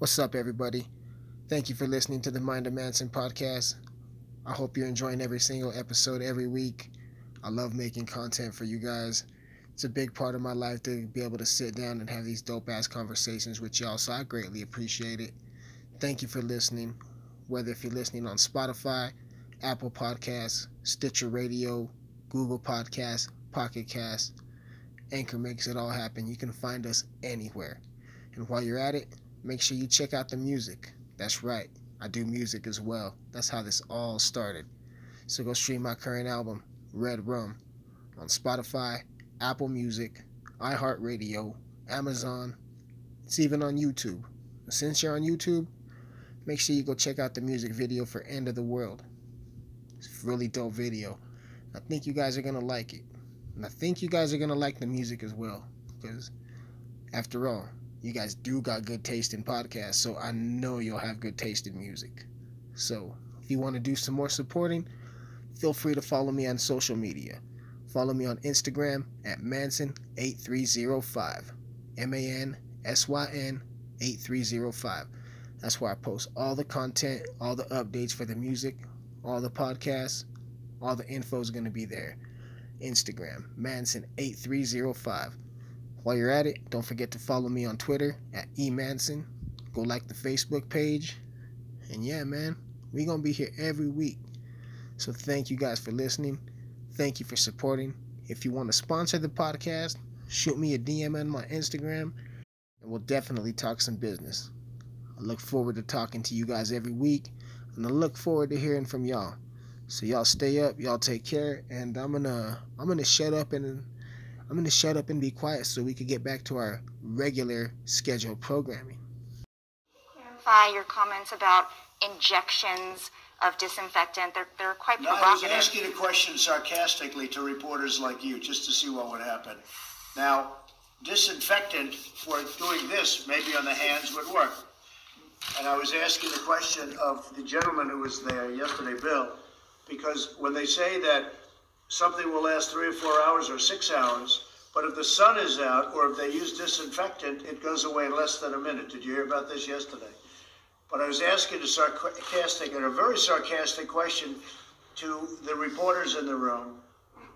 What's up, everybody? Thank you for listening to the Mind of Manson podcast. I hope you're enjoying every single episode every week. I love making content for you guys. It's a big part of my life to be able to sit down and have these dope ass conversations with y'all, so I greatly appreciate it. Thank you for listening. Whether if you're listening on Spotify, Apple Podcasts, Stitcher Radio, Google Podcasts, Pocket Cast, Anchor makes it all happen. You can find us anywhere. And while you're at it, make sure you check out the music. That's right, I do music as well. That's how this all started. So go stream my current album, Red Rum, on Spotify, Apple Music, iHeartRadio, Amazon. It's even on YouTube. Since you're on YouTube, make sure you go check out the music video for End of the World. It's a really dope video. I think you guys are going to like it. And I think you guys are going to like the music as well. Because, after all, you guys do got good taste in podcasts, so I know you'll have good taste in music. So, if you want to do some more supporting, feel free to follow me on social media. Follow me on Instagram at Mansyn8305. M A N S Y N 8305. That's where I post all the content, all the updates for the music, all the podcasts, all the info is going to be there. Instagram, Mansyn8305. While you're at it, don't forget to follow me on Twitter at emanson. Go like the Facebook page. And yeah, man, we going to be here every week. So thank you guys for listening. Thank you for supporting. If you want to sponsor the podcast, shoot me a DM on my Instagram and we'll definitely talk some business. I look forward to talking to you guys every week and I look forward to hearing from y'all. So y'all stay up, y'all take care, and I'm gonna I'm gonna shut up and I'm gonna shut up and be quiet so we can get back to our regular scheduled programming. Clarify your comments about injections of disinfectant. They're, they're quite No, I was asking a question sarcastically to reporters like you, just to see what would happen. Now, disinfectant for doing this, maybe on the hands, would work. And I was asking the question of the gentleman who was there yesterday, Bill, because when they say that something will last three or four hours or six hours, but if the sun is out or if they use disinfectant, it goes away in less than a minute. Did you hear about this yesterday? But I was asking a sarcastic and a very sarcastic question to the reporters in the room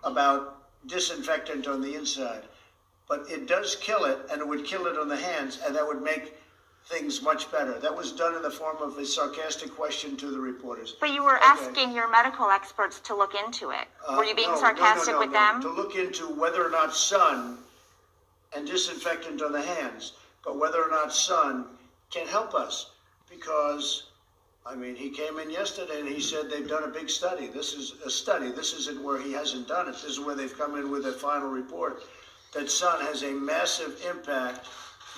about disinfectant on the inside. But it does kill it, and it would kill it on the hands, and that would make things much better. That was done in the form of a sarcastic question to the reporters. But you were Okay. asking your medical experts to look into it. Uh, were you being no, sarcastic no, no, with them? To look into whether or not sun and disinfectant on the hands, but whether or not sun can help us. Because, I mean, he came in yesterday and he said they've done a big study. This is a study. This isn't where he hasn't done it. This is where they've come in with a final report that sun has a massive impact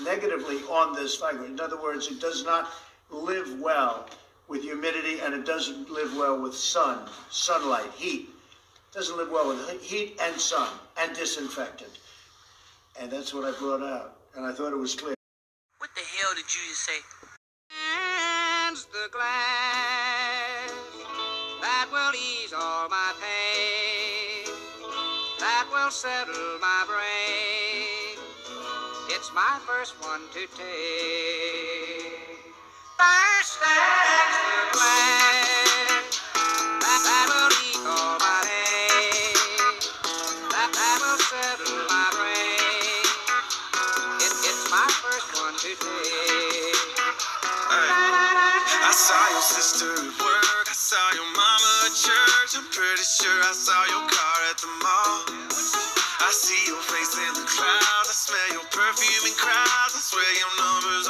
negatively on this virus. In other words, it does not live well with humidity and it doesn't live well with sun, sunlight, heat. Doesn't live well with heat and sun and disinfectant. And that's what I brought out. And I thought it was clear. What the hell did you just say? Hands the glass that will ease all my pain, that will settle my brain. My first one to take. First, hands the glass that, that will ease all my pain, that, that will settle my brain. It, it's my first one to take. I saw your sister at work. I saw your mama at church. I'm pretty sure I saw your swear your number's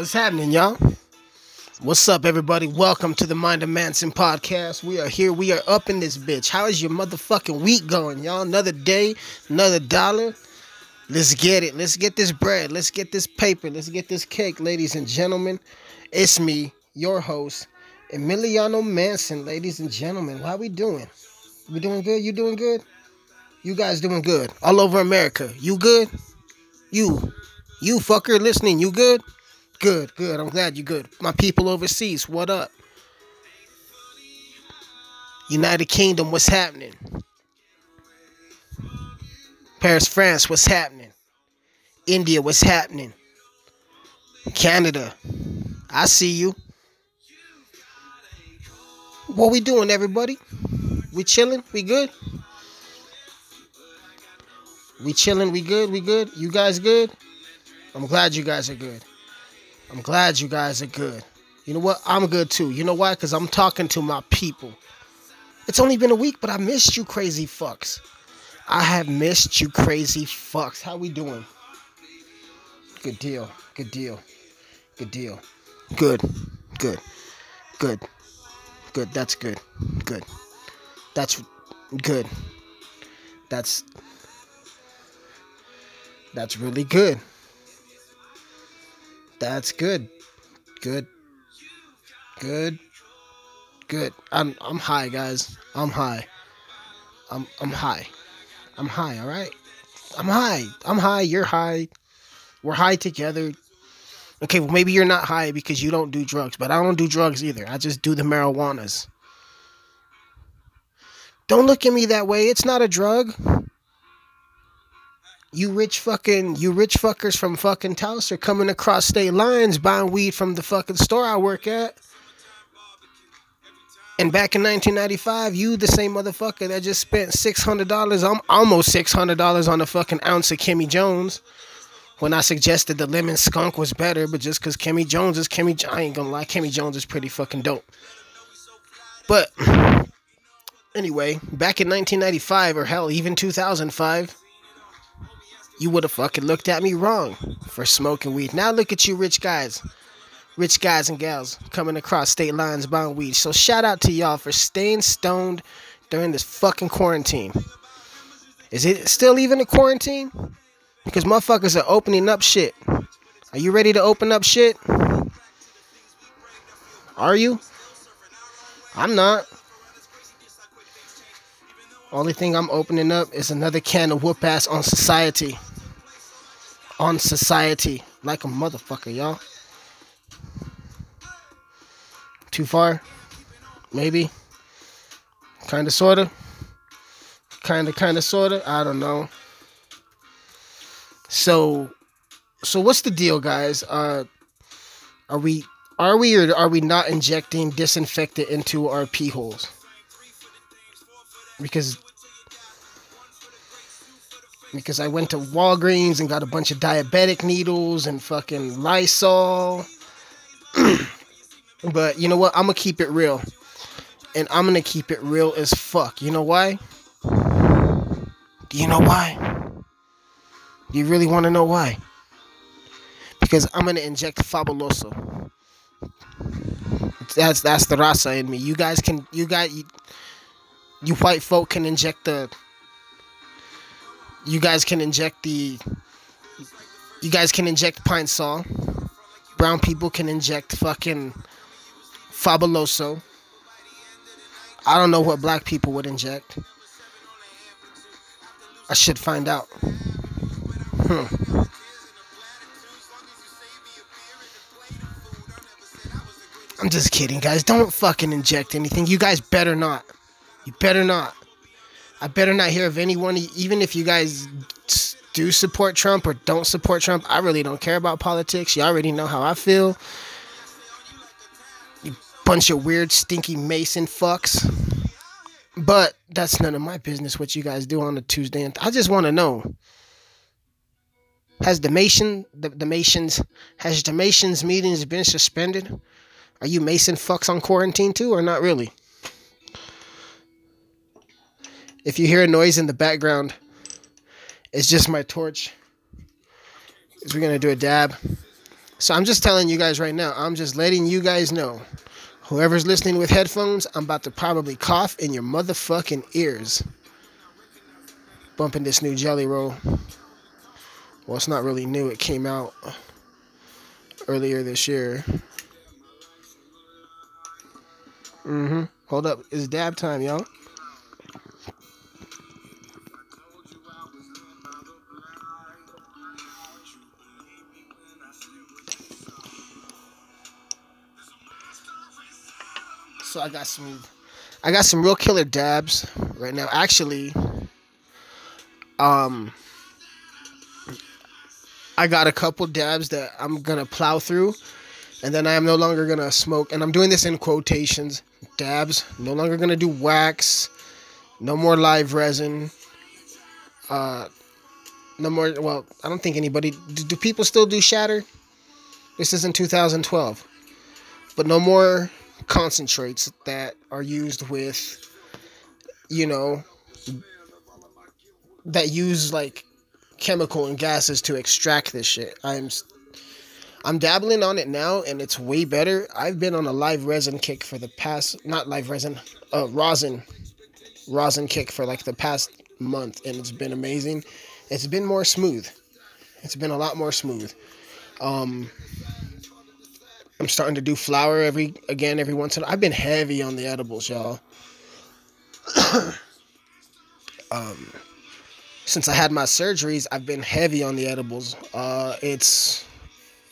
What's happening, y'all? What's up, everybody? Welcome to the Mind of Manson podcast. We are here. We are up in this bitch. How is your motherfucking week going, y'all? Another day, another dollar. Let's get it. Let's get this bread. Let's get this paper. Let's get this cake, ladies and gentlemen. It's me, your host, Emiliano Manson, ladies and gentlemen. How are we doing? We doing good? You doing good? You guys doing good? All over America. You good? You. You fucker listening, you good? Good, good. I'm glad you're good. My people overseas, what up? United Kingdom, what's happening? Paris, France, what's happening? India, what's happening? Canada, I see you. What we doing, everybody? We chilling? We good? We chilling? We good? We good? You guys good? I'm glad you guys are good. I'm glad you guys are good. You know what? I'm good too. You know why? Because I'm talking to my people. It's only been a week, but I missed you crazy fucks. I have missed you crazy fucks. How we doing? Good deal. Good deal. Good deal. Good. Good. Good. Good. That's good. Good. That's good. That's that's really good. That's good. Good. Good. Good. I'm I'm high, guys. I'm high. I'm I'm high. I'm high, all right? I'm high. I'm high, you're high. We're high together. Okay, well maybe you're not high because you don't do drugs, but I don't do drugs either. I just do the marijuanas. Don't look at me that way. It's not a drug. You rich fucking, you rich fuckers from fucking Taos are coming across state lines buying weed from the fucking store I work at. And back in 1995, you the same motherfucker that just spent $600, I'm almost $600 on a fucking ounce of Kimmy Jones. When I suggested the lemon skunk was better, but just because Kimmy Jones is Kimmy, I ain't gonna lie, Kimmy Jones is pretty fucking dope. But anyway, back in 1995 or hell, even 2005, you would have fucking looked at me wrong for smoking weed. Now look at you, rich guys, rich guys and gals coming across state lines buying weed. So shout out to y'all for staying stoned during this fucking quarantine. Is it still even a quarantine? Because motherfuckers are opening up shit. Are you ready to open up shit? Are you? I'm not. Only thing I'm opening up is another can of whoop ass on society. On society. Like a motherfucker, y'all. Too far? Maybe. Kinda sorta. Kinda kinda sorta. I don't know. So so what's the deal, guys? Uh are we are we or are we not injecting disinfectant into our pee holes? Because because I went to Walgreens and got a bunch of diabetic needles and fucking Lysol. but you know what? I'm gonna keep it real. And I'm gonna keep it real as fuck. You know why? Do you know why? Do you really want to know why? Because I'm gonna inject Fabuloso. That's that's the raza in me. You guys can you got you, you white folk can inject the you guys can inject the you guys can inject Pine-Sol. Brown people can inject fucking fabuloso. I don't know what black people would inject. I should find out. Hmm. I'm just kidding, guys. Don't fucking inject anything. You guys better not. You better not. I better not hear of anyone, even if you guys do support Trump or don't support Trump. I really don't care about politics. You already know how I feel. You bunch of weird, stinky Mason fucks. But that's none of my business what you guys do on a Tuesday. And I just want to know. Has the Mason, the, the Masons, has the Masons meetings been suspended? Are you Mason fucks on quarantine too, or not really? If you hear a noise in the background, it's just my torch. Because we're to do a dab. So I'm just telling you guys right now, I'm just letting you guys know. Whoever's listening with headphones, I'm about to probably cough in your motherfucking ears. Bumping this new jelly roll. Well, it's not really new, it came out earlier this year. Mm-hmm. Hold up. It's dab time, y'all. I got some I got some real killer dabs right now. Actually, um I got a couple dabs that I'm gonna plow through and then I am no longer gonna smoke and I'm doing this in quotations dabs no longer gonna do wax no more live resin uh no more well I don't think anybody do, do people still do shatter this is in 2012 but no more concentrates that are used with you know that use like chemical and gases to extract this shit. I'm i'm dabbling on it now and it's way better. I've been on a live resin kick for the past not live resin uh rosin rosin kick for like the past month and it's been amazing. It's been more smooth. It's been a lot more smooth. Um I'm starting to do flour every again every once in. I've been heavy on the edibles, y'all. um, since I had my surgeries, I've been heavy on the edibles. Uh, it's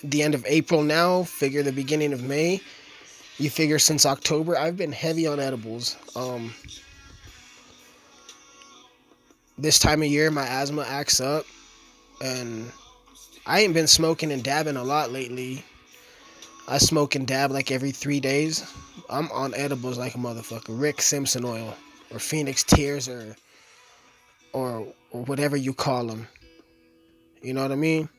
the end of April now. Figure the beginning of May. You figure since October, I've been heavy on edibles. Um, this time of year, my asthma acts up, and I ain't been smoking and dabbing a lot lately. I smoke and dab like every three days. I'm on edibles like a motherfucker. Rick Simpson oil, or Phoenix Tears, or or or whatever you call them. You know what I mean?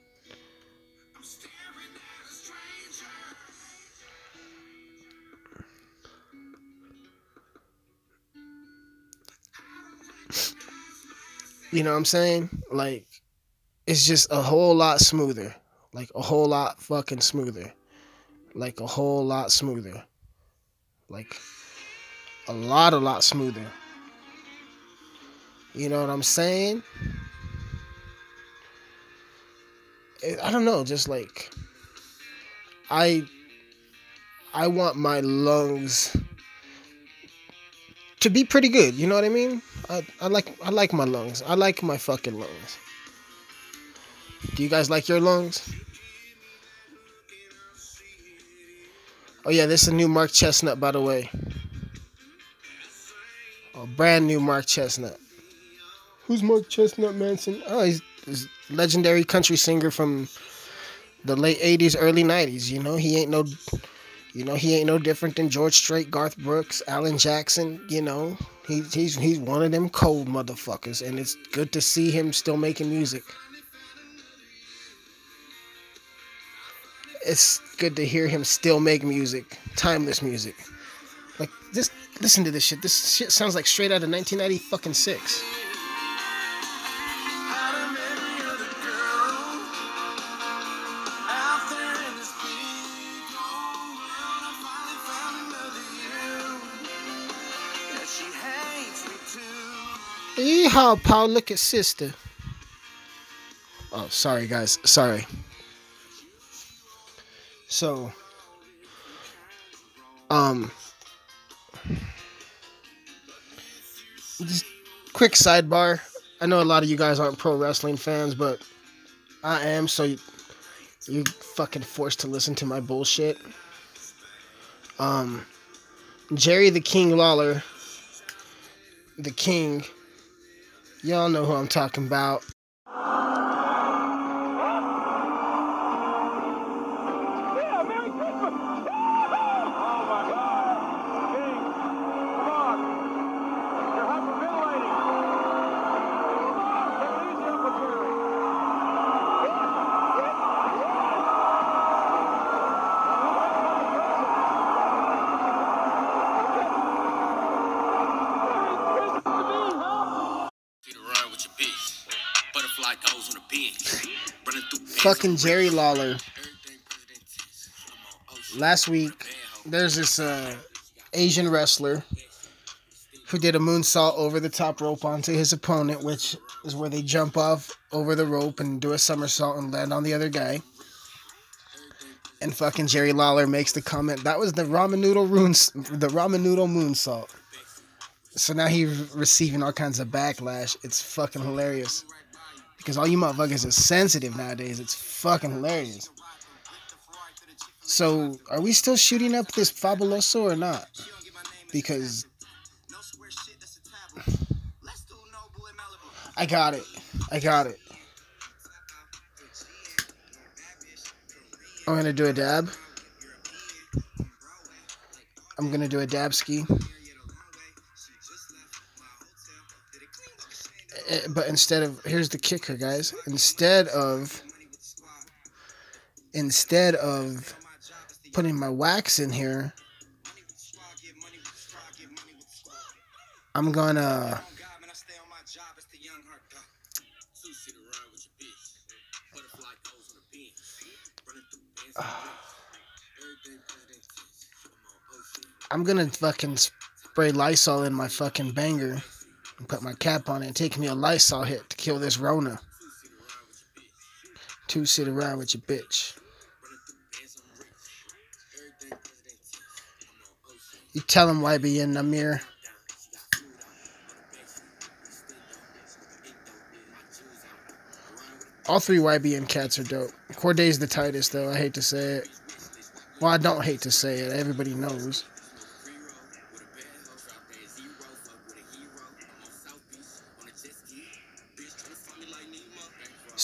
You know what I'm saying? Like, it's just a whole lot smoother. Like a whole lot fucking smoother like a whole lot smoother. Like a lot, a lot smoother. You know what I'm saying? It- I don't know, just like I I want my lungs to be pretty good, you know what I mean? I, I like I like my lungs. I like my fucking lungs. Do you guys like your lungs? Oh yeah, this is a new Mark Chesnutt, by the way. A brand new Mark Chesnutt. Who's Mark Chesnutt Manson? Oh, he's, he's a legendary country singer from the late '80s, early '90s. You know, he ain't no, you know, he ain't no different than George Strait, Garth Brooks, Alan Jackson. You know, he, he's he's one of them cold motherfuckers, and it's good to see him still making music. It's good to hear him still make music, timeless music. Like just listen to this shit. This shit sounds like straight out of 1990 fucking six. This. Yeehaw, Paul. Look at sister. Oh, sorry, guys. Sorry. So, um, just quick sidebar. I know a lot of you guys aren't pro wrestling fans, but I am, so you, you're fucking forced to listen to my bullshit. Um, Jerry the King Lawler, the King. Y'all know who I'm talking about. Fucking Jerry Lawler. Last week, there's this uh, Asian wrestler who did a moonsault over the top rope onto his opponent, which is where they jump off over the rope and do a somersault and land on the other guy. And fucking Jerry Lawler makes the comment that was the ramen noodle runes, the ramen noodle moonsault. So now he's receiving all kinds of backlash. It's fucking hilarious because all you motherfuckers are sensitive nowadays. It's fucking hilarious. So are we still shooting up this fabuloso or not? Because I got it. I got it. I'm gonna do a dab. I'm gonna do a dab ski. Eh, but instead of here's the kicker, guys. Instead of instead of putting my wax in here, I'm gonna I'm gonna fucking spray Lysol in my fucking banger put my cap on it and take me a Lysol hit to kill this Rona. Two sit around with your bitch. You tell him YBN Nahmir. All three YBN cats are dope. Cordae's the tightest though. I hate to say it. Well, I don't hate to say it. Everybody knows.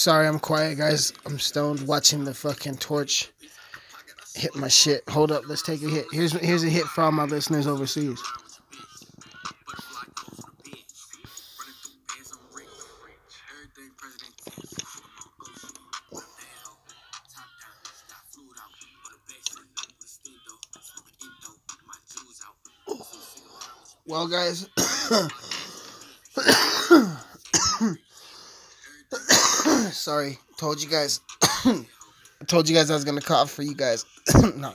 Sorry, I'm quiet, guys. I'm stoned watching the fucking torch hit my shit. Hold up, let's take a hit. Here's here's a hit for all my listeners overseas. Well, guys, sorry. Told you guys. I told you guys I was gonna cough for you guys. no,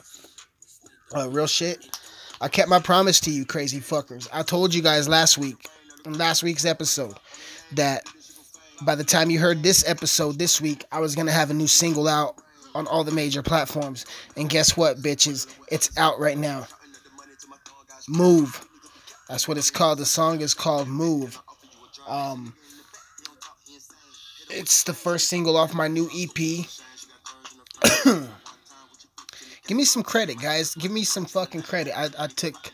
uh, real shit. I kept my promise to you, crazy fuckers. I told you guys last week, in last week's episode, that by the time you heard this episode this week, I was gonna have a new single out on all the major platforms. And guess what, bitches? It's out right now. Move. That's what it's called. The song is called Move. Um, it's the first single off my new EP. Give me some credit, guys. Give me some fucking credit. I, I took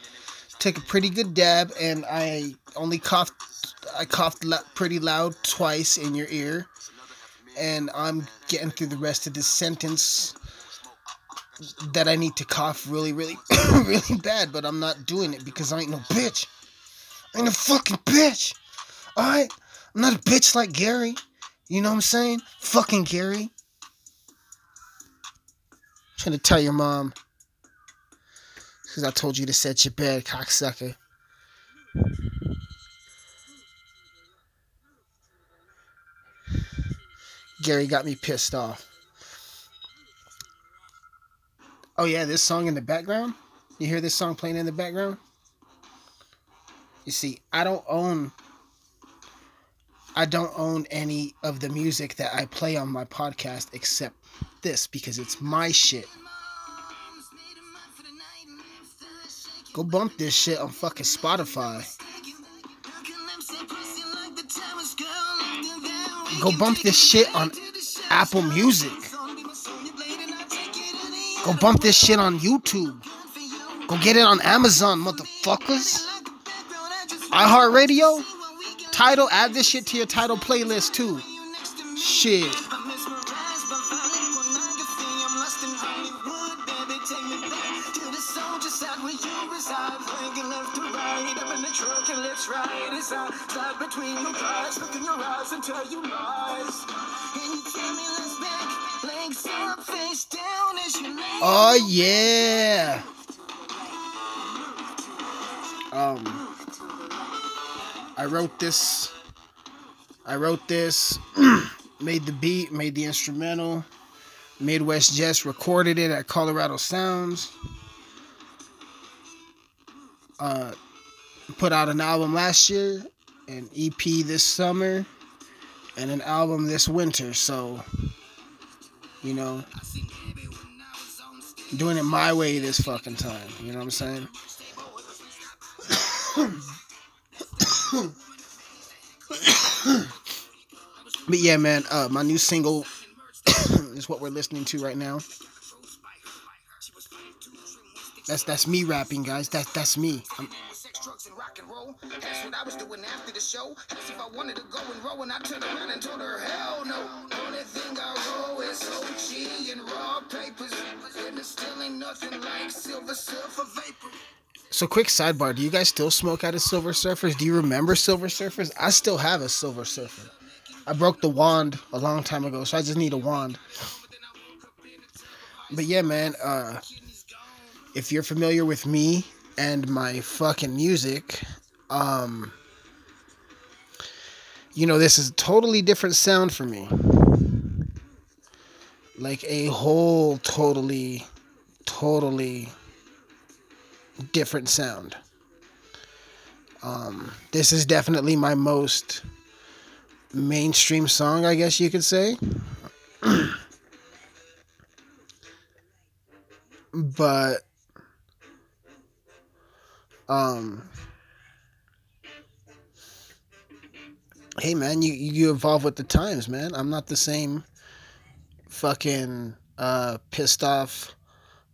took a pretty good dab, and I only coughed. I coughed pretty loud twice in your ear, and I'm getting through the rest of this sentence that I need to cough really, really, really bad, but I'm not doing it because I ain't no bitch. I ain't a fucking bitch. Alright? I'm not a bitch like Gary. You know what I'm saying? Fucking Gary. I'm trying to tell your mom. Because I told you to set your bed, cocksucker. Gary got me pissed off. Oh yeah, this song in the background. You hear this song playing in the background? You see, I don't own I don't own any of the music that I play on my podcast except this because it's my shit. Go bump this shit on fucking Spotify. Go bump this shit on Apple Music. Go bump this shit on YouTube. Go get it on Amazon, motherfuckers. iHeartRadio. Title, add this shit to your title playlist too. Shit. Oh yeah. Um I wrote this I wrote this, made the beat, made the instrumental. Midwest Jess recorded it at Colorado Sounds. Uh put out an album last year, an EP this summer, and an album this winter. So, you know, doing it my way this fucking time. You know what I'm saying? but yeah, man, uh, my new single is what we're listening to right now. That's that's me rapping, guys. That's that's me. I'm. That's what I was doing after the show. If I wanted to go and roll, and I turned around and told her, hell no. Only thing I roll is OG and raw papers. And it still ain't nothing like silver, silver vapor. So quick sidebar: Do you guys still smoke out of Silver Surfers? Do you remember Silver Surfers? I still have a Silver Surfer. I broke the wand a long time ago, so I just need a wand. But yeah, man. Uh, if you're familiar with me and my fucking music, um, you know this is a totally different sound for me. Like a whole totally, totally different sound. Um, this is definitely my most mainstream song, I guess you could say. but um hey man you you evolve with the times man i'm not the same fucking uh pissed off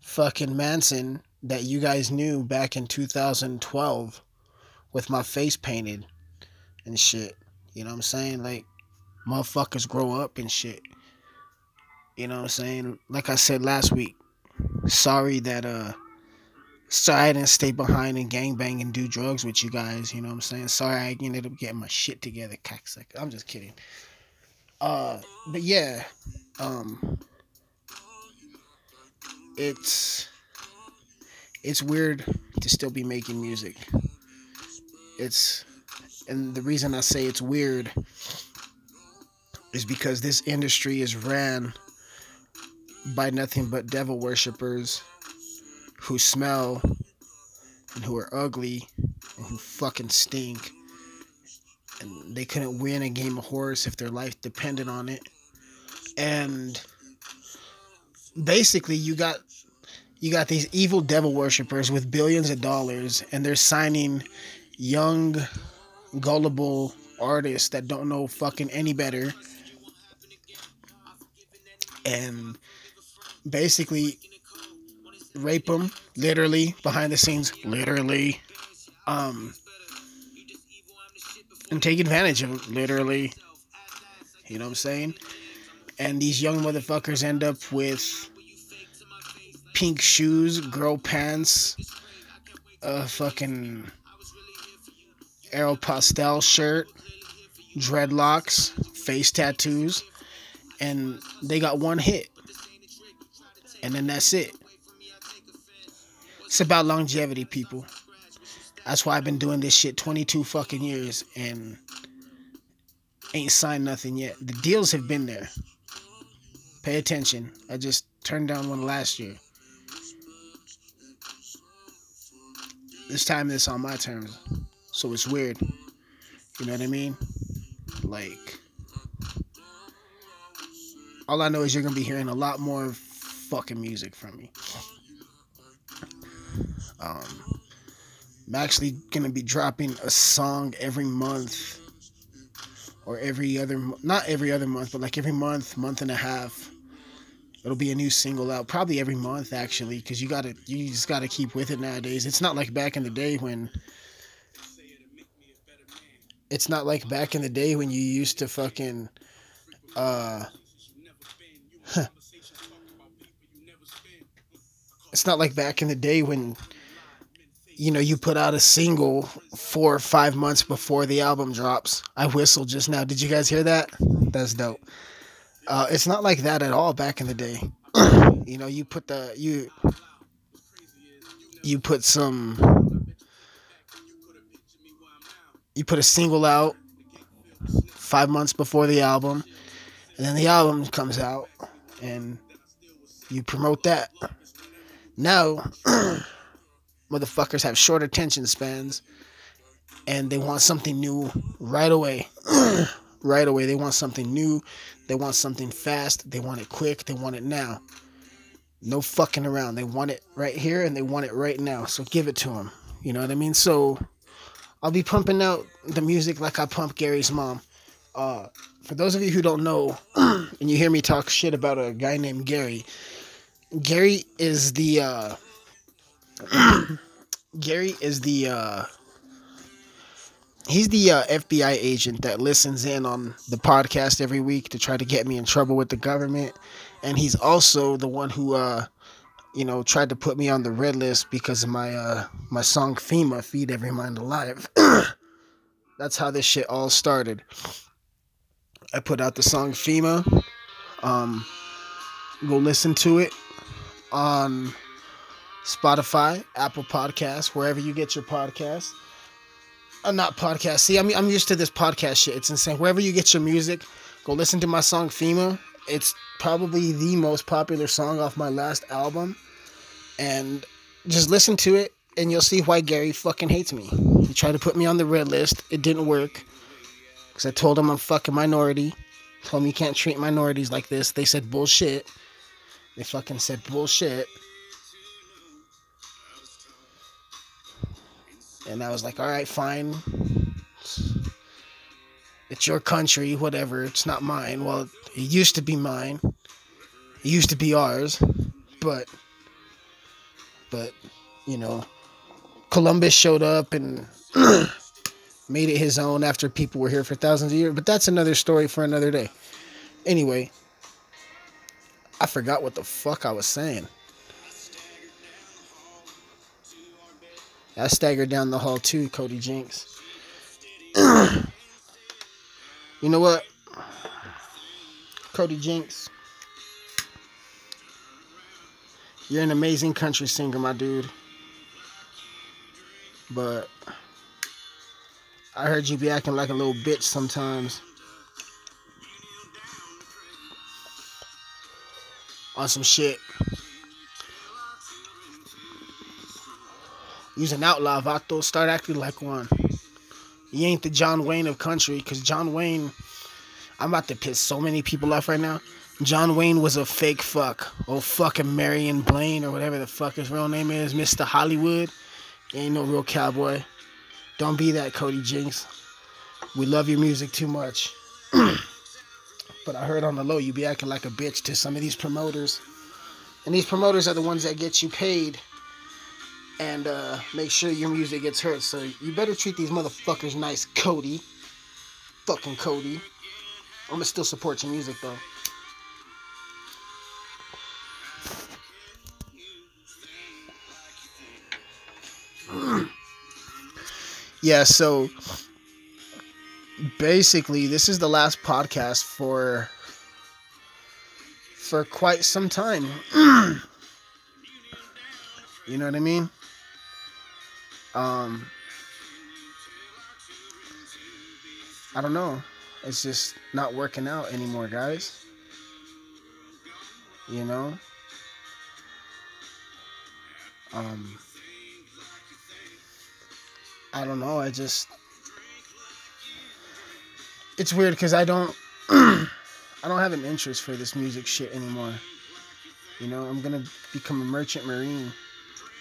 fucking manson that you guys knew back in 2012 with my face painted and shit you know what i'm saying like motherfuckers grow up and shit you know what i'm saying like i said last week sorry that uh sorry I didn't stay behind and gangbang and do drugs with you guys, you know what I'm saying? Sorry I ended up getting my shit together, cocksucker. I'm just kidding. Uh but yeah, um it's it's weird to still be making music. It's and the reason I say it's weird is because this industry is ran by nothing but devil worshippers who smell and who are ugly and who fucking stink. And they couldn't win a game of horse if their life depended on it. And basically you got you got these evil devil worshippers with billions of dollars and they're signing young gullible artists that don't know fucking any better. And basically rape them literally behind the scenes literally um and take advantage of them literally. You know what i'm saying? And these young motherfuckers end up with pink shoes girl pants a fucking arrow pastel shirt dreadlocks face tattoos and they got one hit and then that's it it's about longevity, people. That's why I've been doing this shit 22 fucking years and ain't signed nothing yet. The deals have been there. Pay attention. I just turned down one last year. This time it's on my terms. So it's weird. You know what I mean? Like, all I know is you're going to be hearing a lot more fucking music from me. Um, I'm actually gonna be dropping a song every month, or every other, not every other month, but like every month, month and a half. It'll be a new single out, probably every month actually, because you gotta, you just gotta keep with it nowadays. It's not like back in the day when. It's not like back in the day when you used to fucking, uh. It's not like back in the day when you know, you put out a single four or five months before the album drops. I whistled just now. Did you guys hear that? That's dope. Uh, it's not like that at all back in the day. you know, you put the you you put some you put a single out five months before the album, and then the album comes out, and you promote that. Now. motherfuckers have short attention spans and they want something new right away. right away. They want something new. They want something fast. They want it quick. They want it now. No fucking around. They want it right here and they want it right now. So give it to them. You know what I mean? So I'll be pumping out the music like I pump Gary's mom. Uh, for those of you who don't know, and you hear me talk shit about a guy named Gary, Gary is the uh, Gary is the uh, he's the uh, FBI agent that listens in on the podcast every week to try to get me in trouble with the government, and he's also the one who uh, you know tried to put me on the red list because of my uh, my song FEMA "Feed Every Mind Alive." That's how this shit all started. I put out the song FEMA. Um, go listen to it on Spotify, Apple Podcasts, wherever you get your podcasts. Uh, not podcast. See, I'm I'm used to this podcast shit. It's insane. Wherever you get your music, go listen to my song FEMA. It's probably the most popular song off my last album, and just listen to it, and you'll see why Gary fucking hates me. He tried to put me on the red list. It didn't work. Because I told him I'm fucking minority. Told me you can't treat minorities like this. They said bullshit. They fucking said bullshit. And I was like, all right, fine. It's your country, whatever. It's not mine. Well, it used to be mine. It used to be ours. But, but, you know, Columbus showed up and made it his own after people were here for thousands of years. But that's another story for another day. Anyway, I forgot what the fuck I was saying. I staggered down the hall too, Cody Jinks. you know what? Cody Jinks. You're an amazing country singer, my dude. But I heard you be acting like a little bitch sometimes. On some shit. Use an outlaw, Vato. Start acting like one. You ain't the John Wayne of country, because John Wayne. I'm about to piss so many people off right now. John Wayne was a fake fuck. Oh, fucking Marion Blaine, or whatever the fuck his real name is. Mr. Hollywood. He ain't no real cowboy. Don't be that, Cody Jinks. We love your music too much. but I heard on the low you be acting like a bitch to some of these promoters. And these promoters are the ones that get you paid and uh, make sure your music gets heard. So you better treat these motherfuckers nice, Cody. Fucking Cody. I'm gonna still support your music though. yeah, so basically this is the last podcast for for quite some time. you know what I mean? Um I don't know. It's just not working out anymore, guys. You know? Um I don't know. I just it's weird because I don't I don't have an interest for this music shit anymore. You know, I'm gonna become a merchant marine,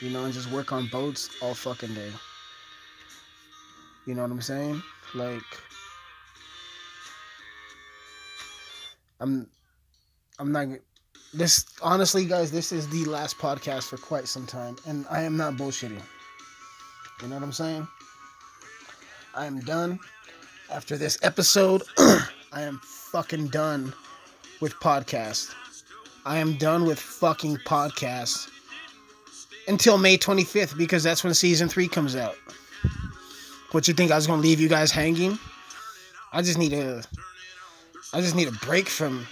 you know, and just work on boats all fucking day. You know what I'm saying? Like I'm I'm not this honestly guys, this is the last podcast for quite some time and I am not bullshitting. You know what I'm saying? I am done. After this episode, I am fucking done with podcasts. I am done with fucking podcasts until May 25th because that's when season 3 comes out. What you think I was to leave you guys hanging? I just need a I just need a break from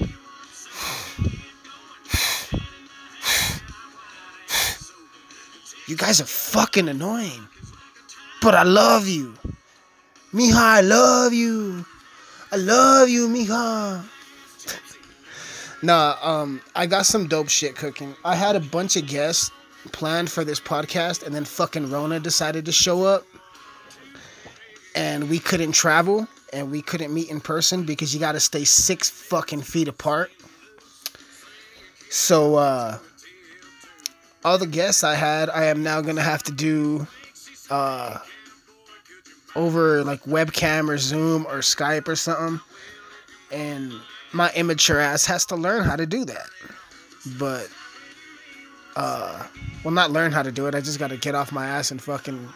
You guys are fucking annoying. But I love you. Mija, I love you. I love you, Mija. nah, um, I got some dope shit cooking. I had a bunch of guests planned for this podcast, and then fucking Rona decided to show up. And we couldn't travel, and we couldn't meet in person because you gotta stay six fucking feet apart. So, uh, all the guests I had, I am now gonna have to do uh, over like webcam or Zoom or Skype or something, and my immature ass has to learn how to do that. But uh, well, not learn how to do it. I just gotta get off my ass and fucking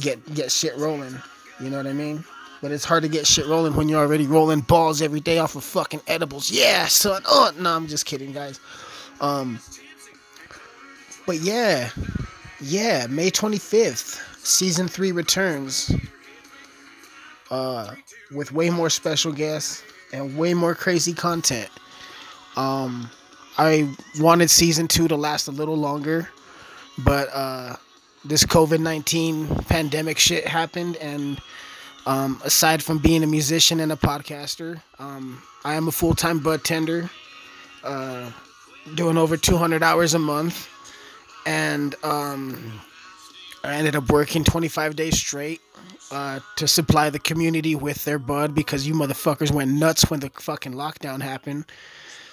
get get shit rolling. You know what I mean? But it's hard to get shit rolling when you're already rolling balls every day off of fucking edibles. Yeah, son. Oh no, I'm just kidding, guys. Um, but yeah, yeah, May 25th, season three returns. Uh, with way more special guests and way more crazy content. Um, I wanted season two to last a little longer, but uh, this COVID 19 pandemic shit happened. And um, aside from being a musician and a podcaster, um, I am a full time bud tender, uh, doing over 200 hours a month. And um, I ended up working 25 days straight uh, to supply the community with their bud because you motherfuckers went nuts when the fucking lockdown happened.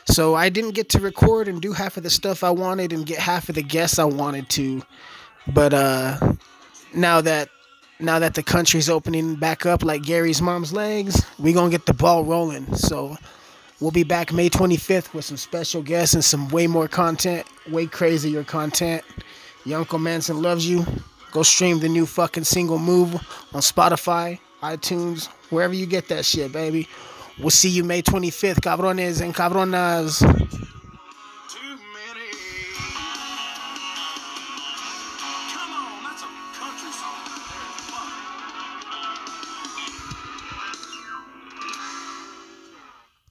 So I didn't get to record and do half of the stuff I wanted and get half of the guests I wanted to. But uh, now that now that the country's opening back up like Gary's mom's legs, we're gonna get the ball rolling. So we'll be back May 25th with some special guests and some way more content, way crazier content. Your Uncle Manson loves you. Go stream the new fucking single move on Spotify, iTunes, wherever you get that shit, baby. We'll see you May 25th, cabrones and cabronas.